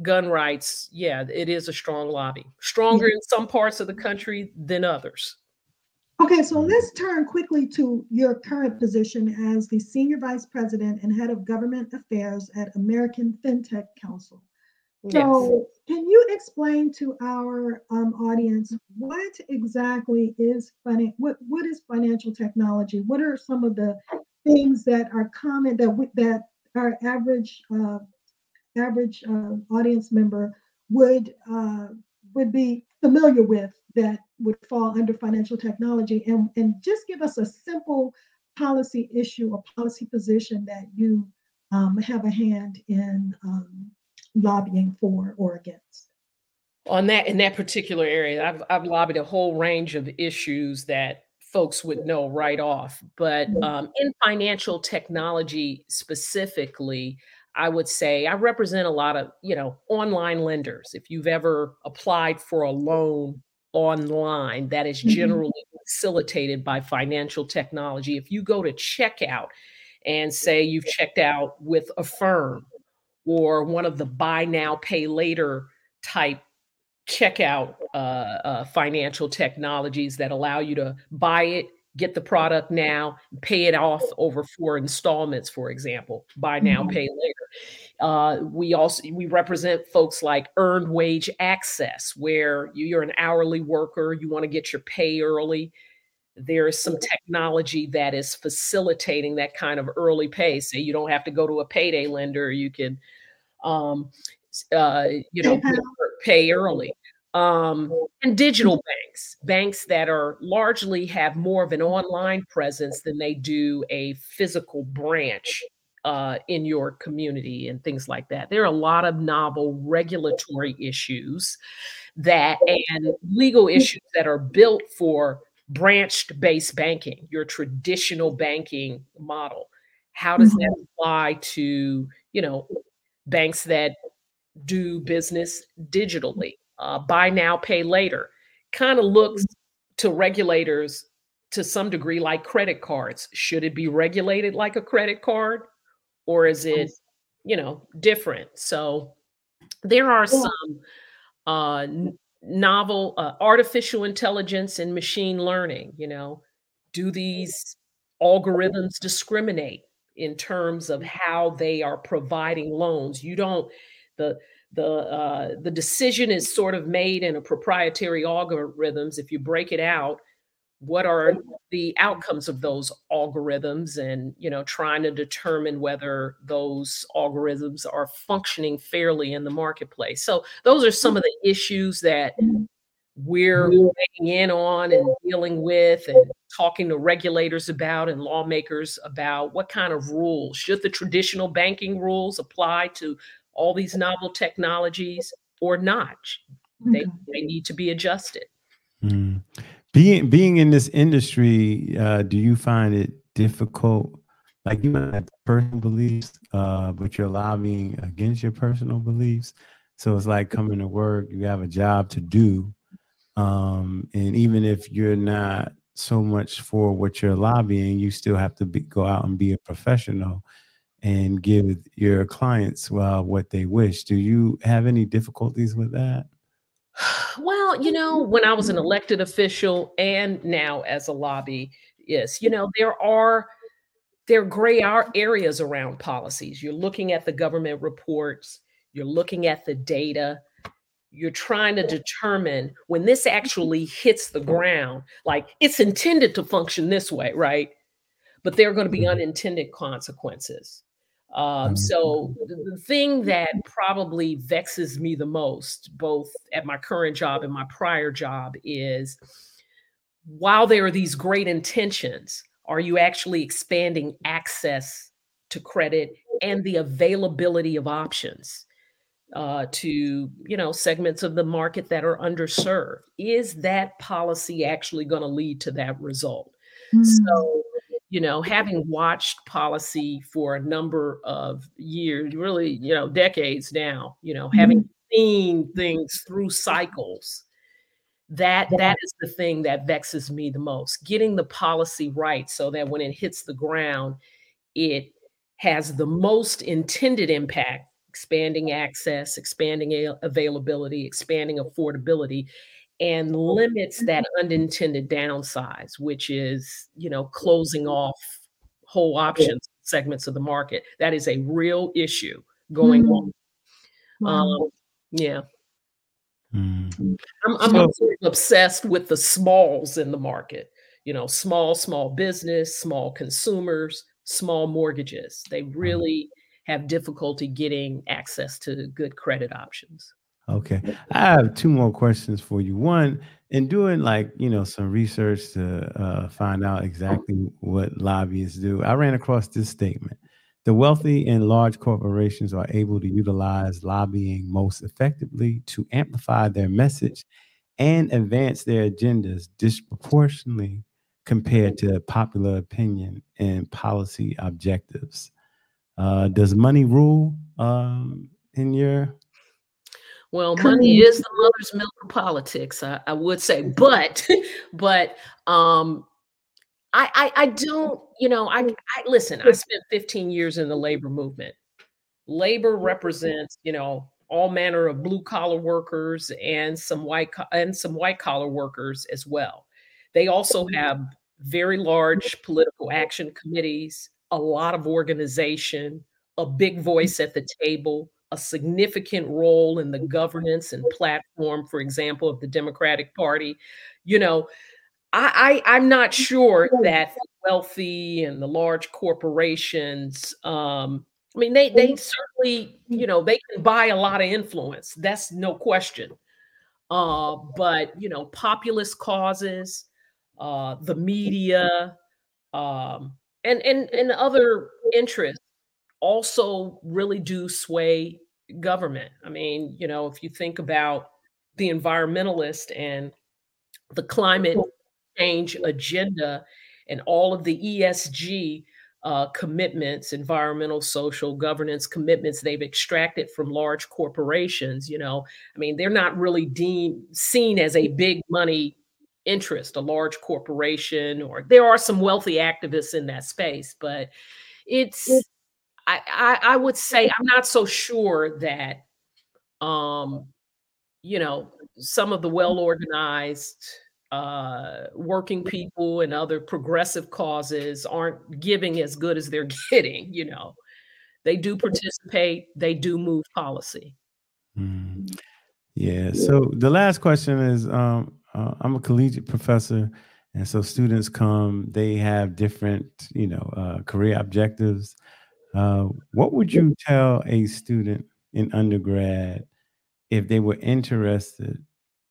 gun rights, yeah, it is a strong lobby, stronger in some parts of the country than others. Okay, so let's turn quickly to your current position as the Senior Vice President and Head of Government Affairs at American FinTech Council. Yes. So, can you explain to our um, audience what exactly is finan- what what is financial technology? What are some of the things that are common that we, that our average uh, average uh, audience member would uh, would be familiar with that would fall under financial technology, and and just give us a simple policy issue or policy position that you um, have a hand in um, lobbying for or against. on that in that particular area i've i've lobbied a whole range of issues that folks would know right off but um, in financial technology specifically i would say i represent a lot of you know online lenders. If you've ever applied for a loan online that is Mhm. generally facilitated by financial technology. If you go to checkout and say you've checked out with a firm or one of the buy now pay later type checkout uh, uh, financial technologies that allow you to buy it, get the product now, pay it off over four installments, for example, buy now, Mhm. pay later. Uh, we also we represent folks like earned wage access, where you- you're an hourly worker, you want to get your pay early. There is some technology that is facilitating that kind of early pay. So you don't have to go to a payday lender. You can, um, uh, you know, pay early. Um, and digital banks, banks that are largely have more of an online presence than they do a physical branch uh, in your community and things like that. There are a lot of novel regulatory issues that and legal issues that are built for branched based banking, your traditional banking model. How does that apply to, you know, banks that do business digitally? Uh, buy now, pay later. Kind of looks to regulators to some degree like credit cards. Should it be regulated like a credit card or is it, you know, different? So there are some uh, novel uh, artificial intelligence and machine learning. You know, do these algorithms discriminate in terms of how they are providing loans? You don't the the uh, the decision is sort of made in a proprietary algorithms. If you break it out, what are the outcomes of those algorithms and you know trying to determine whether those algorithms are functioning fairly in the marketplace. So those are some of the issues that we're weighing in on and dealing with and talking to regulators about and lawmakers about. What kind of rules? Should the traditional banking rules apply to all these novel technologies or not they, they need to be adjusted Mm. Being being in this industry, uh, do you find it difficult? Like you might have personal beliefs, uh, but you're lobbying against your personal beliefs. So it's like coming to work, you have a job to do. Um, and even if you're not so much for what you're lobbying, you still have to be, go out and be a professional and give your clients what they wish. Do you have any difficulties with that? Well, you know, when I was an elected official and now as a lobby, yes, you know, there are there are gray areas around policies. You're looking at the government reports, you're looking at the data, you're trying to determine when this actually hits the ground, like it's intended to function this way, right? But there are going to be mm-hmm. unintended consequences. Um, so the, the thing that probably vexes me the most, both at my current job and my prior job, is while there are these great intentions, are you actually expanding access to credit and the availability of options uh, to you know segments of the market that are underserved? Is that policy actually going to lead to that result? Mm-hmm. So you know, having watched policy for a number of years, really, you know, decades now, you know, having mm-hmm. seen things through cycles, that that is the thing that vexes me the most. Getting the policy right so that when it hits the ground, it has the most intended impact expanding access, expanding availability, expanding affordability, and limits that unintended downsides, which is, you know, closing off whole options segments of the market. That is a real issue going mm-hmm. on. Um, yeah. Mm. I'm, I'm so, obsessed with the smalls in the market. You know, small, small business, small consumers, small mortgages. They mm. really have difficulty getting access to good credit options. Okay. I have two more questions for you. One, in doing like, you know, some research to uh, find out exactly what lobbyists do, I ran across this statement. The wealthy and large corporations are able to utilize lobbying most effectively to amplify their message and advance their agendas disproportionately compared to popular opinion and policy objectives. Uh, does money rule um, in your well, money is the mother's milk of politics, I, I would say, but but um I, I I don't, you know, I mm. I listen, I spent 15 years in the labor movement. Labor mm. represents, you know, all manner of blue collar workers and some white and some white collar workers as well. They also mm-hmm. have very large mm-hmm. political action committees, a lot of organization, a big mm-hmm. voice at the table, a significant role in the governance and platform, for example, of the Democratic Party. You know, I, I am not sure that wealthy and the large corporations. Um, I mean, they they certainly you know they can buy a lot of influence. That's no question. Uh, but you know, populist causes, uh, the media, um, and and and other interests also really do sway government. I mean, you know, if you think about the environmentalist and the climate change agenda and all of the ESG uh, commitments, environmental, social, governance commitments they've extracted from large corporations, you know, I mean, they're not really deemed seen as a big money interest, a large corporation, or there are some wealthy activists in that space, but it's I, I, I would say I'm not so sure that um you know some of the well organized uh, working people and other progressive causes aren't giving as good as they're getting. You know, they do participate, they do move policy. Mm. Yeah. So the last question is um, uh, I'm a collegiate professor. And so students come, they have different, you know, uh, career objectives. Uh, what would you tell a student in undergrad if they were interested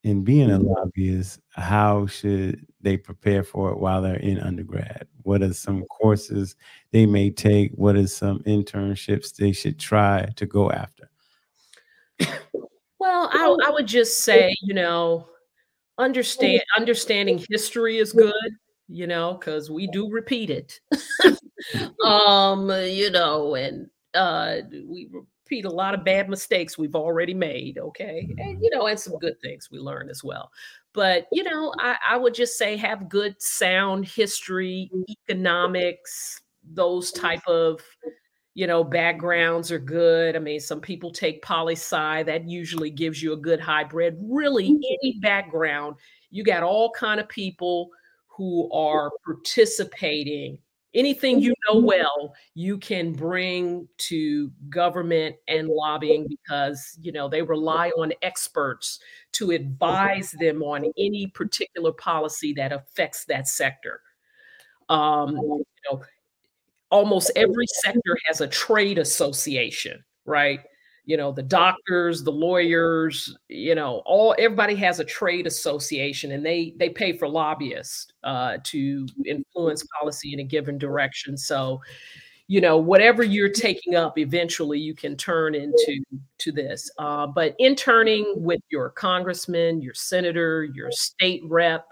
in being a mm-hmm. lobbyist? How should they prepare for it while they're in undergrad? What are some mm-hmm. courses they may take? What are some internships they should try to go after? Well, I, oh. I would just say, you know, understand mm-hmm. understanding history is good you know, because we do repeat it. um, you know, and uh, we repeat a lot of bad mistakes we've already made. Okay, and you know, and some good things we learn as well. But you know, I, I would just say have good, sound history, economics, those type of you know, backgrounds are good. I mean, some people take poli sci, that usually gives you a good hybrid. Really, any background, you got all kind of people who are participating. Anything you know well, you can bring to government and lobbying because you know they rely on experts to advise them on any particular policy that affects that sector. Um, you know, almost every sector has a trade association, right? You know, the doctors, the lawyers, you know, all everybody has a trade association and they they pay for lobbyists uh, to influence policy in a given direction. So, you know, whatever you're taking up, eventually you can turn into to this. Uh, but interning with your congressman, your senator, your state rep,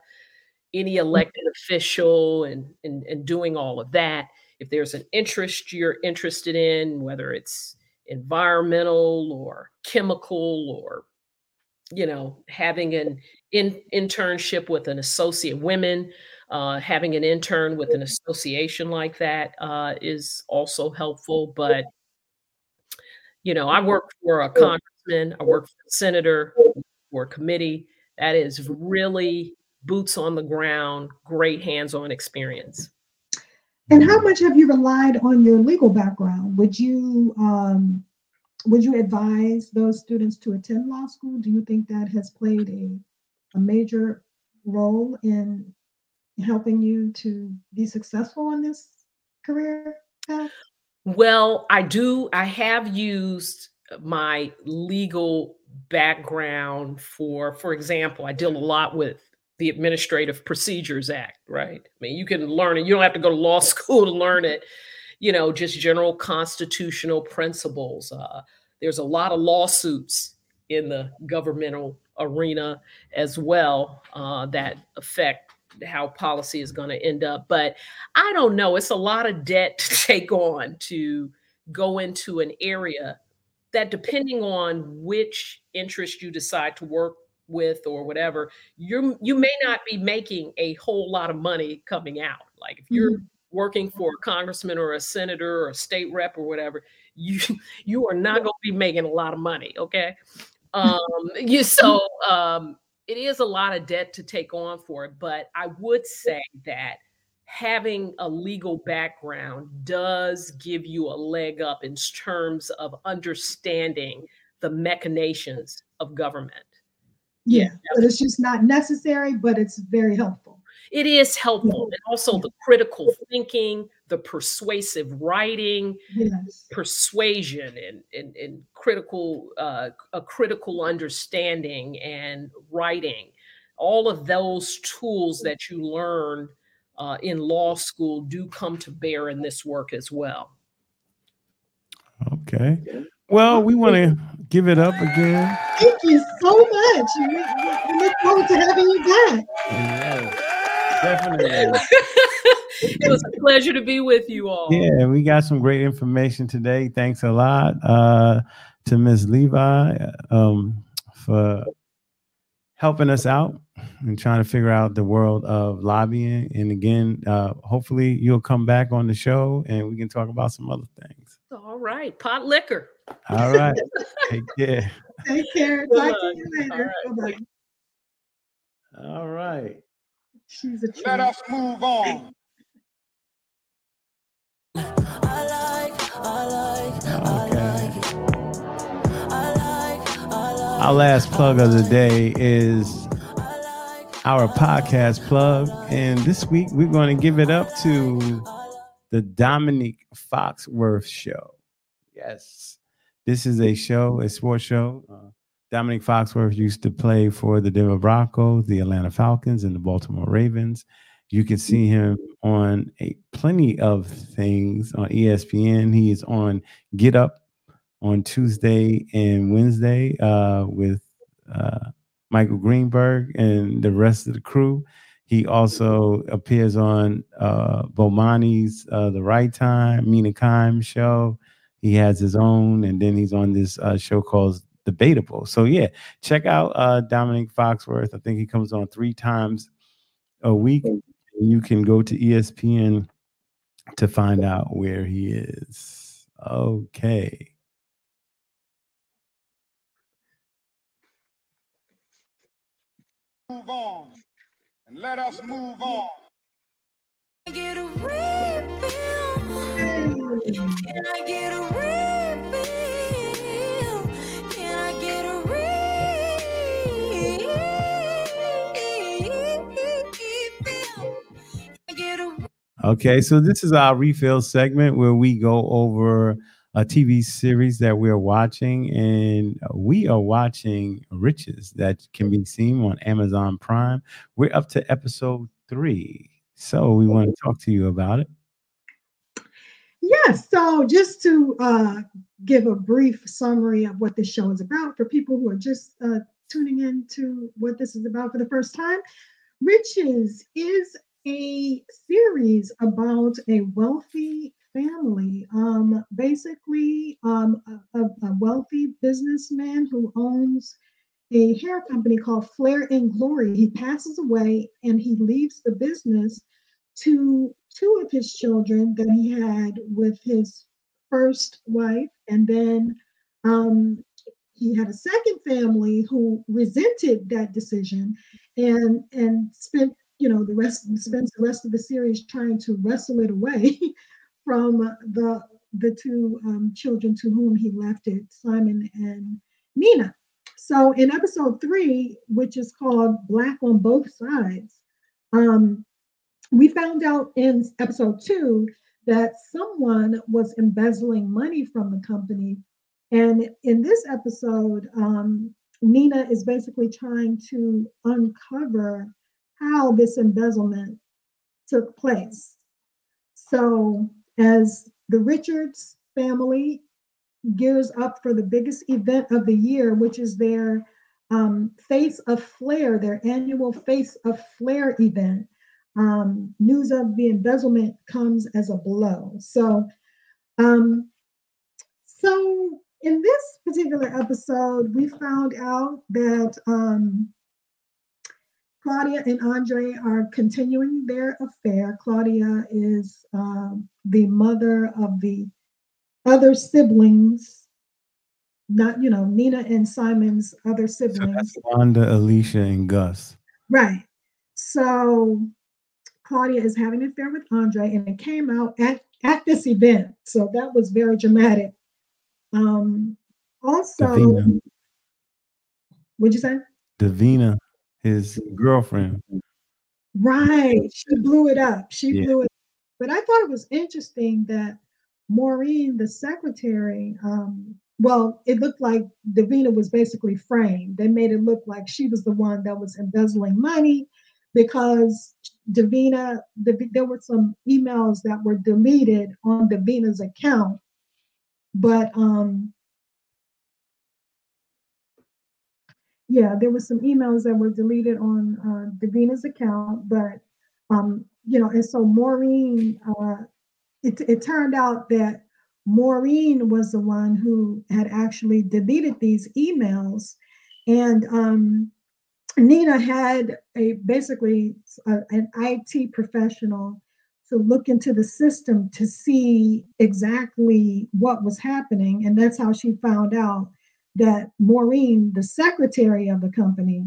any elected official, and and, and doing all of that if there's an interest you're interested in, whether it's environmental or chemical or you know having an in, internship with an associate women uh, having an intern with an association like that uh, is also helpful but you know i work for a congressman i work for a senator or a committee that is really boots on the ground great hands-on experience and how much have you relied on your legal background? Would you um, would you advise those students to attend law school? Do you think that has played a, a major role in helping you to be successful in this career path? Well, I do. I have used my legal background for, for example, I deal a lot with the Administrative Procedures Act, right? I mean, you can learn it. You don't have to go to law school to learn it. You know, just general constitutional principles. Uh, there's a lot of lawsuits in the governmental arena as well uh, that affect how policy is going to end up. But I don't know. It's a lot of debt to take on to go into an area that, depending on which interest you decide to work with or whatever, you you may not be making a whole lot of money coming out. Like if you're mm-hmm. working for a congressman or a senator or a state rep or whatever, you you are not going to be making a lot of money. Okay, um, you so um, it is a lot of debt to take on for it. But I would say that having a legal background does give you a leg up in terms of understanding the machinations of government yeah, but it's just not necessary, but it's very helpful. It is helpful. And also the critical thinking, the persuasive writing, yes. persuasion and, and, and critical uh, a critical understanding and writing. All of those tools that you learn uh, in law school do come to bear in this work as well. Okay. Well, we want to give it up again. Thank you so much. We, we look forward to having you back. Yes, definitely. it was a pleasure to be with you all. Yeah, we got some great information today. Thanks a lot uh, to Ms. Levi um, for helping us out and trying to figure out the world of lobbying. And again, uh, hopefully you'll come back on the show and we can talk about some other things. All right, pot liquor. All right. Take care. Take care. Talk to you later. All right. Bye-bye. All right. She's a Let us move on. I like, I like, okay. I like our last plug of the day is our podcast plug. And this week we're going to give it up to the Domonique Foxworth Show. Yes. This is a show, a sports show. Uh, Domonique Foxworth used to play for the Denver Broncos, the Atlanta Falcons, and the Baltimore Ravens. You can see him on a plenty of things on ESPN. He is on Get Up on Tuesday and Wednesday uh, with uh, Michael Greenberg and the rest of the crew. He also appears on uh, Bomani's uh, The Right Time, Mina Kimes show. He has his own, and then he's on this uh, show called Debatable. So yeah, check out uh, Domonique Foxworth. I think he comes on three times a week. You can go to ESPN to find out where he is. Okay. Move on. And let us move on. get a refill? Okay, so this is our refill segment where we go over a TV series that we're watching, and we are watching Riches that can be seen on Amazon Prime. We're up to episode three, so we want to talk to you about it. Yes, so just to uh, give a brief summary of what this show is about for people who are just uh, tuning in to what this is about for the first time, Riches is a series about a wealthy family. Um, basically, um, a, a wealthy businessman who owns a hair company called Flair and Glory. He passes away and he leaves the business to two of his children that he had with his first wife, and then um, he had a second family who resented that decision and and spent you know the rest spends the rest of the series trying to wrestle it away from the the two um, children to whom he left it, Simon and Nina. So in episode three, which is called Black on Both Sides, um, we found out in episode two that someone was embezzling money from the company. And in this episode, um, Nina is basically trying to uncover how this embezzlement took place. So, as the Richards family gears up for the biggest event of the year, which is their um, Face of Flair, their annual Face of Flair event, um, news of the embezzlement comes as a blow. So, um, so in this particular episode, we found out that um, Claudia and Andre are continuing their affair. Claudia is um, the mother of the other siblings, not, you know, Nina and Simon's other So siblings. that's Wanda, Alicia, and Gus. Right. So Claudia is having an affair with Andre, and it came out at, at this event. So that was very dramatic. Um, also, Davina, what'd you say? Davina, his girlfriend. Right. She blew it up. She Yeah. blew it. But I thought it was interesting that Maureen, the secretary, um, well, it looked like Davina was basically framed. They made it look like she was the one that was embezzling money because Davina, Dav- there were some emails that were deleted on Davina's account. But um, yeah, there were some emails that were deleted on uh, Davina's account, but um, you know, and so Maureen, uh, it, it turned out that Maureen was the one who had actually deleted these emails, and um, Nina had a basically a- an IT professional to look into the system to see exactly what was happening, and that's how she found out that Maureen, the secretary of the company,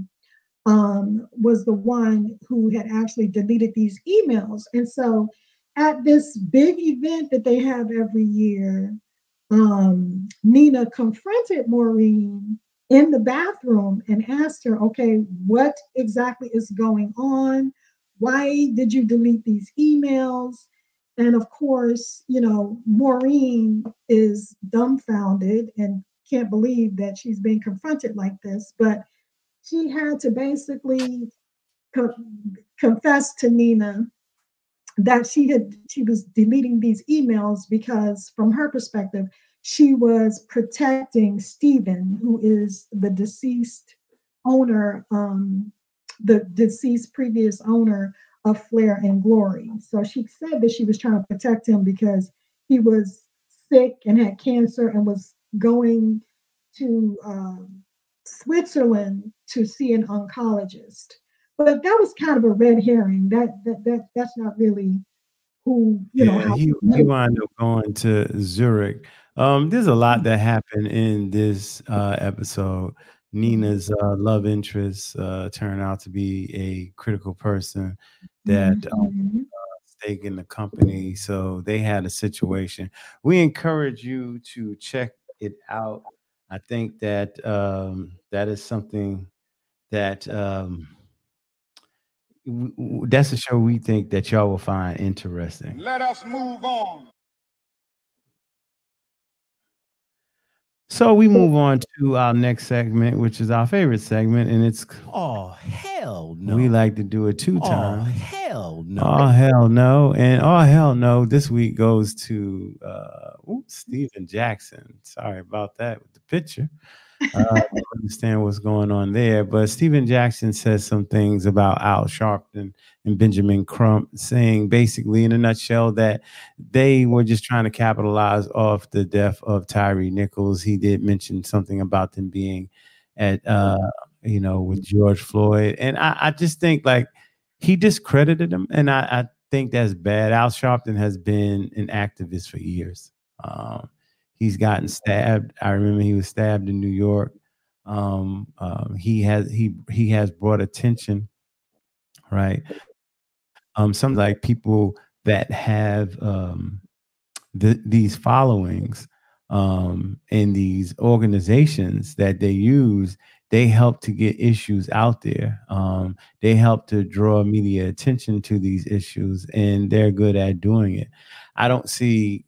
um, was the one who had actually deleted these emails. And so at this big event that they have every year, um, Nina confronted Maureen in the bathroom and asked her, okay, what exactly is going on? Why did you delete these emails? And of course, you know, Maureen is dumbfounded and can't believe that she's being confronted like this, but she had to basically co- confess to Nina that she had she was deleting these emails because from her perspective she was protecting Stephen who is the deceased owner um the deceased previous owner of Flair and Glory so she said that she was trying to protect him because he was sick and had cancer and was going to um, Switzerland to see an oncologist. But that was kind of a red herring. That that, that that's not really who you know. How, he, he wound up going to Zurich Um, there's a lot that happened in this uh, episode. Nina's uh, love interest uh, turned out to be a critical person that um, Mhm. stake in the company. So they had a situation. We encourage you to check it out. I think that um, that is something that um, w- w- that's a show we think that y'all will find interesting. Let us move on. So we move on to our next segment, which is our favorite segment, and it's Oh hell no! we like to do it two times. Oh hell no! Oh hell no! And oh hell no! This week goes to uh, ooh, Stephen Jackson. Sorry about that with the picture. Uh, understand what's going on there, but Stephen Jackson says some things about Al Sharpton and Benjamin Crump, saying basically in a nutshell that they were just trying to capitalize off the death of Tyre Nichols. He did mention something about them being at uh, you know with George Floyd, and I, I just think like he discredited them. and I, I think that's bad. Al Sharpton has been an activist for years. Um, he's gotten stabbed. I remember he was stabbed in New York. Um, um, he has he he has brought attention, right? Um, some like people that have um, th- these followings um, these organizations that they use, they help to get issues out there. Um, they help to draw media attention to these issues, and they're good at doing it. I don't see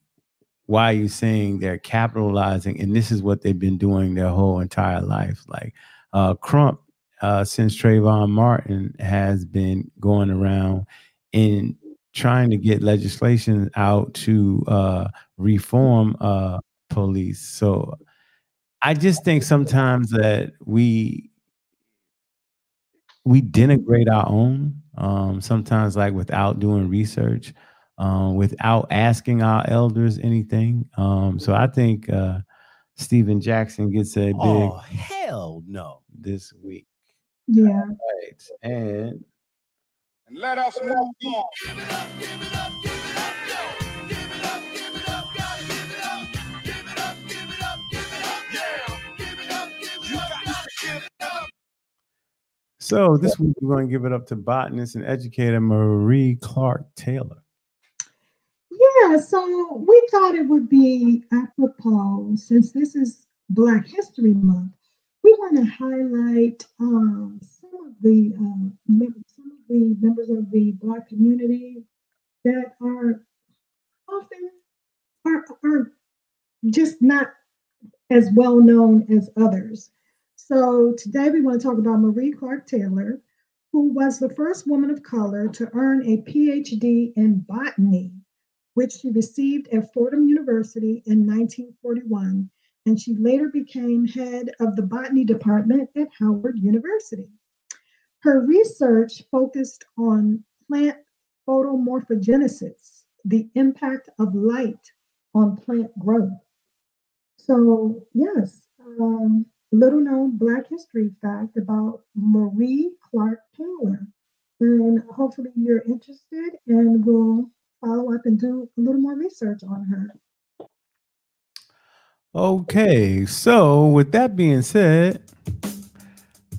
why you're saying they're capitalizing, and this is what they've been doing their whole entire life. Like uh, Crump, uh, since Trayvon Martin has been going around and trying to get legislation out to uh, reform uh, police. So I just think sometimes that we we denigrate our own um, sometimes like without doing research um, without asking our elders anything um, so i think uh, stephen jackson gets a big Oh hell no! this week Yeah. right and And let us move on. so this week we're going to give it up to botanist and educator marie clark taylor Yeah, so we thought it would be apropos since this is Black History Month. We want to highlight um, some of the mem- some of the members of the Black community that are often are, are just not as well known as others. So today we want to talk about Marie Clark Taylor, who was the first woman of color to earn a PhD in botany which she received at Fordham University in 1941, and she later became head of the botany department at Howard University. Her research focused on plant photomorphogenesis, the impact of light on plant growth. So, yes, um, little known Black history fact about Marie Clark Taylor. And hopefully you're interested and will follow up and do a little more research on her. Okay, so with that being said,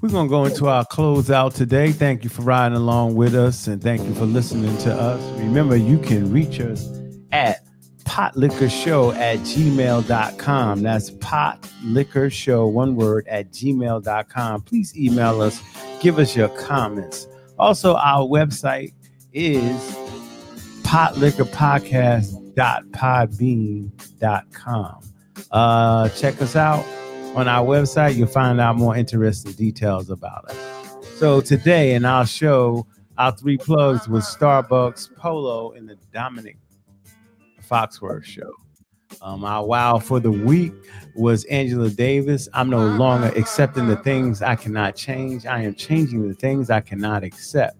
we're gonna go into our closeout today. Thank you for riding along with us and thank you for listening to us. Remember, you can reach us at potliquorshow at gmail.com. That's potliquorshow, one word, at gmail.com. Please email us, give us your comments. Also, our website is potliquorpodcast.podbean.com. Uh, check us out on our website. You'll find out more interesting details about us. So today in our show, our three plugs was Starbucks, Polo, and the Domonique Foxworth show. Um, our wow for the week was Angela Davis. I'm no longer accepting the things I cannot change. I am changing the things I cannot accept.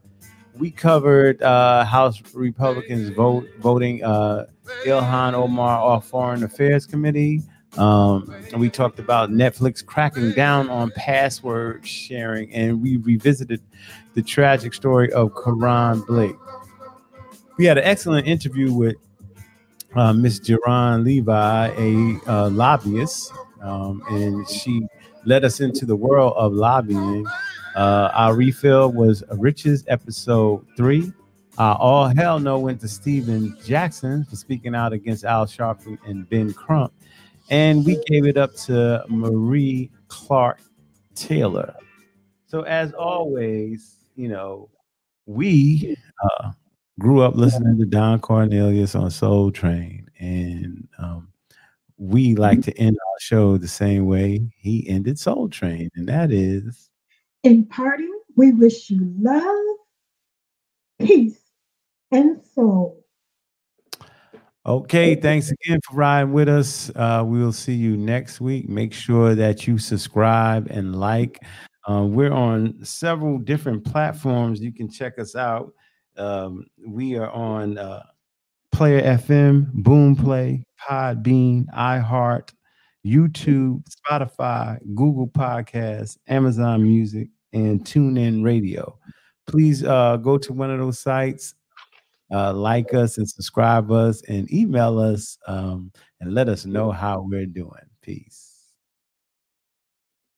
We covered uh, House Republicans vote voting uh, Ilhan Omar off Foreign Affairs Committee. Um, and we talked about Netflix cracking down on password sharing, and we revisited the tragic story of Karon Blake. We had an excellent interview with uh, Miss Gerron Levi, a uh, lobbyist, um, and she led us into the world of lobbying. Uh, our refill was Riches episode three. Uh, all hell no went to Stephen Jackson for speaking out against Al Sharpton and Ben Crump. And we gave it up to Marie Clark Taylor. So, as always, you know, we uh, grew up listening to Don Cornelius on Soul Train, and um, we like to end our show the same way he ended Soul Train, and that is In parting, we wish you love, peace, and soul. okay. Thanks again for riding with us. Uh, we'll see you next week. Make sure that you subscribe and like. Uh, we're on several different platforms. You can check us out. Um, we are on uh, Player FM, Boom Play, Podbean, iHeart, YouTube, Spotify, Google Podcasts, Amazon Music, and TuneIn Radio. Please uh, go to one of those sites, uh, like us and subscribe us, and email us um, and let us know how we're doing. Peace.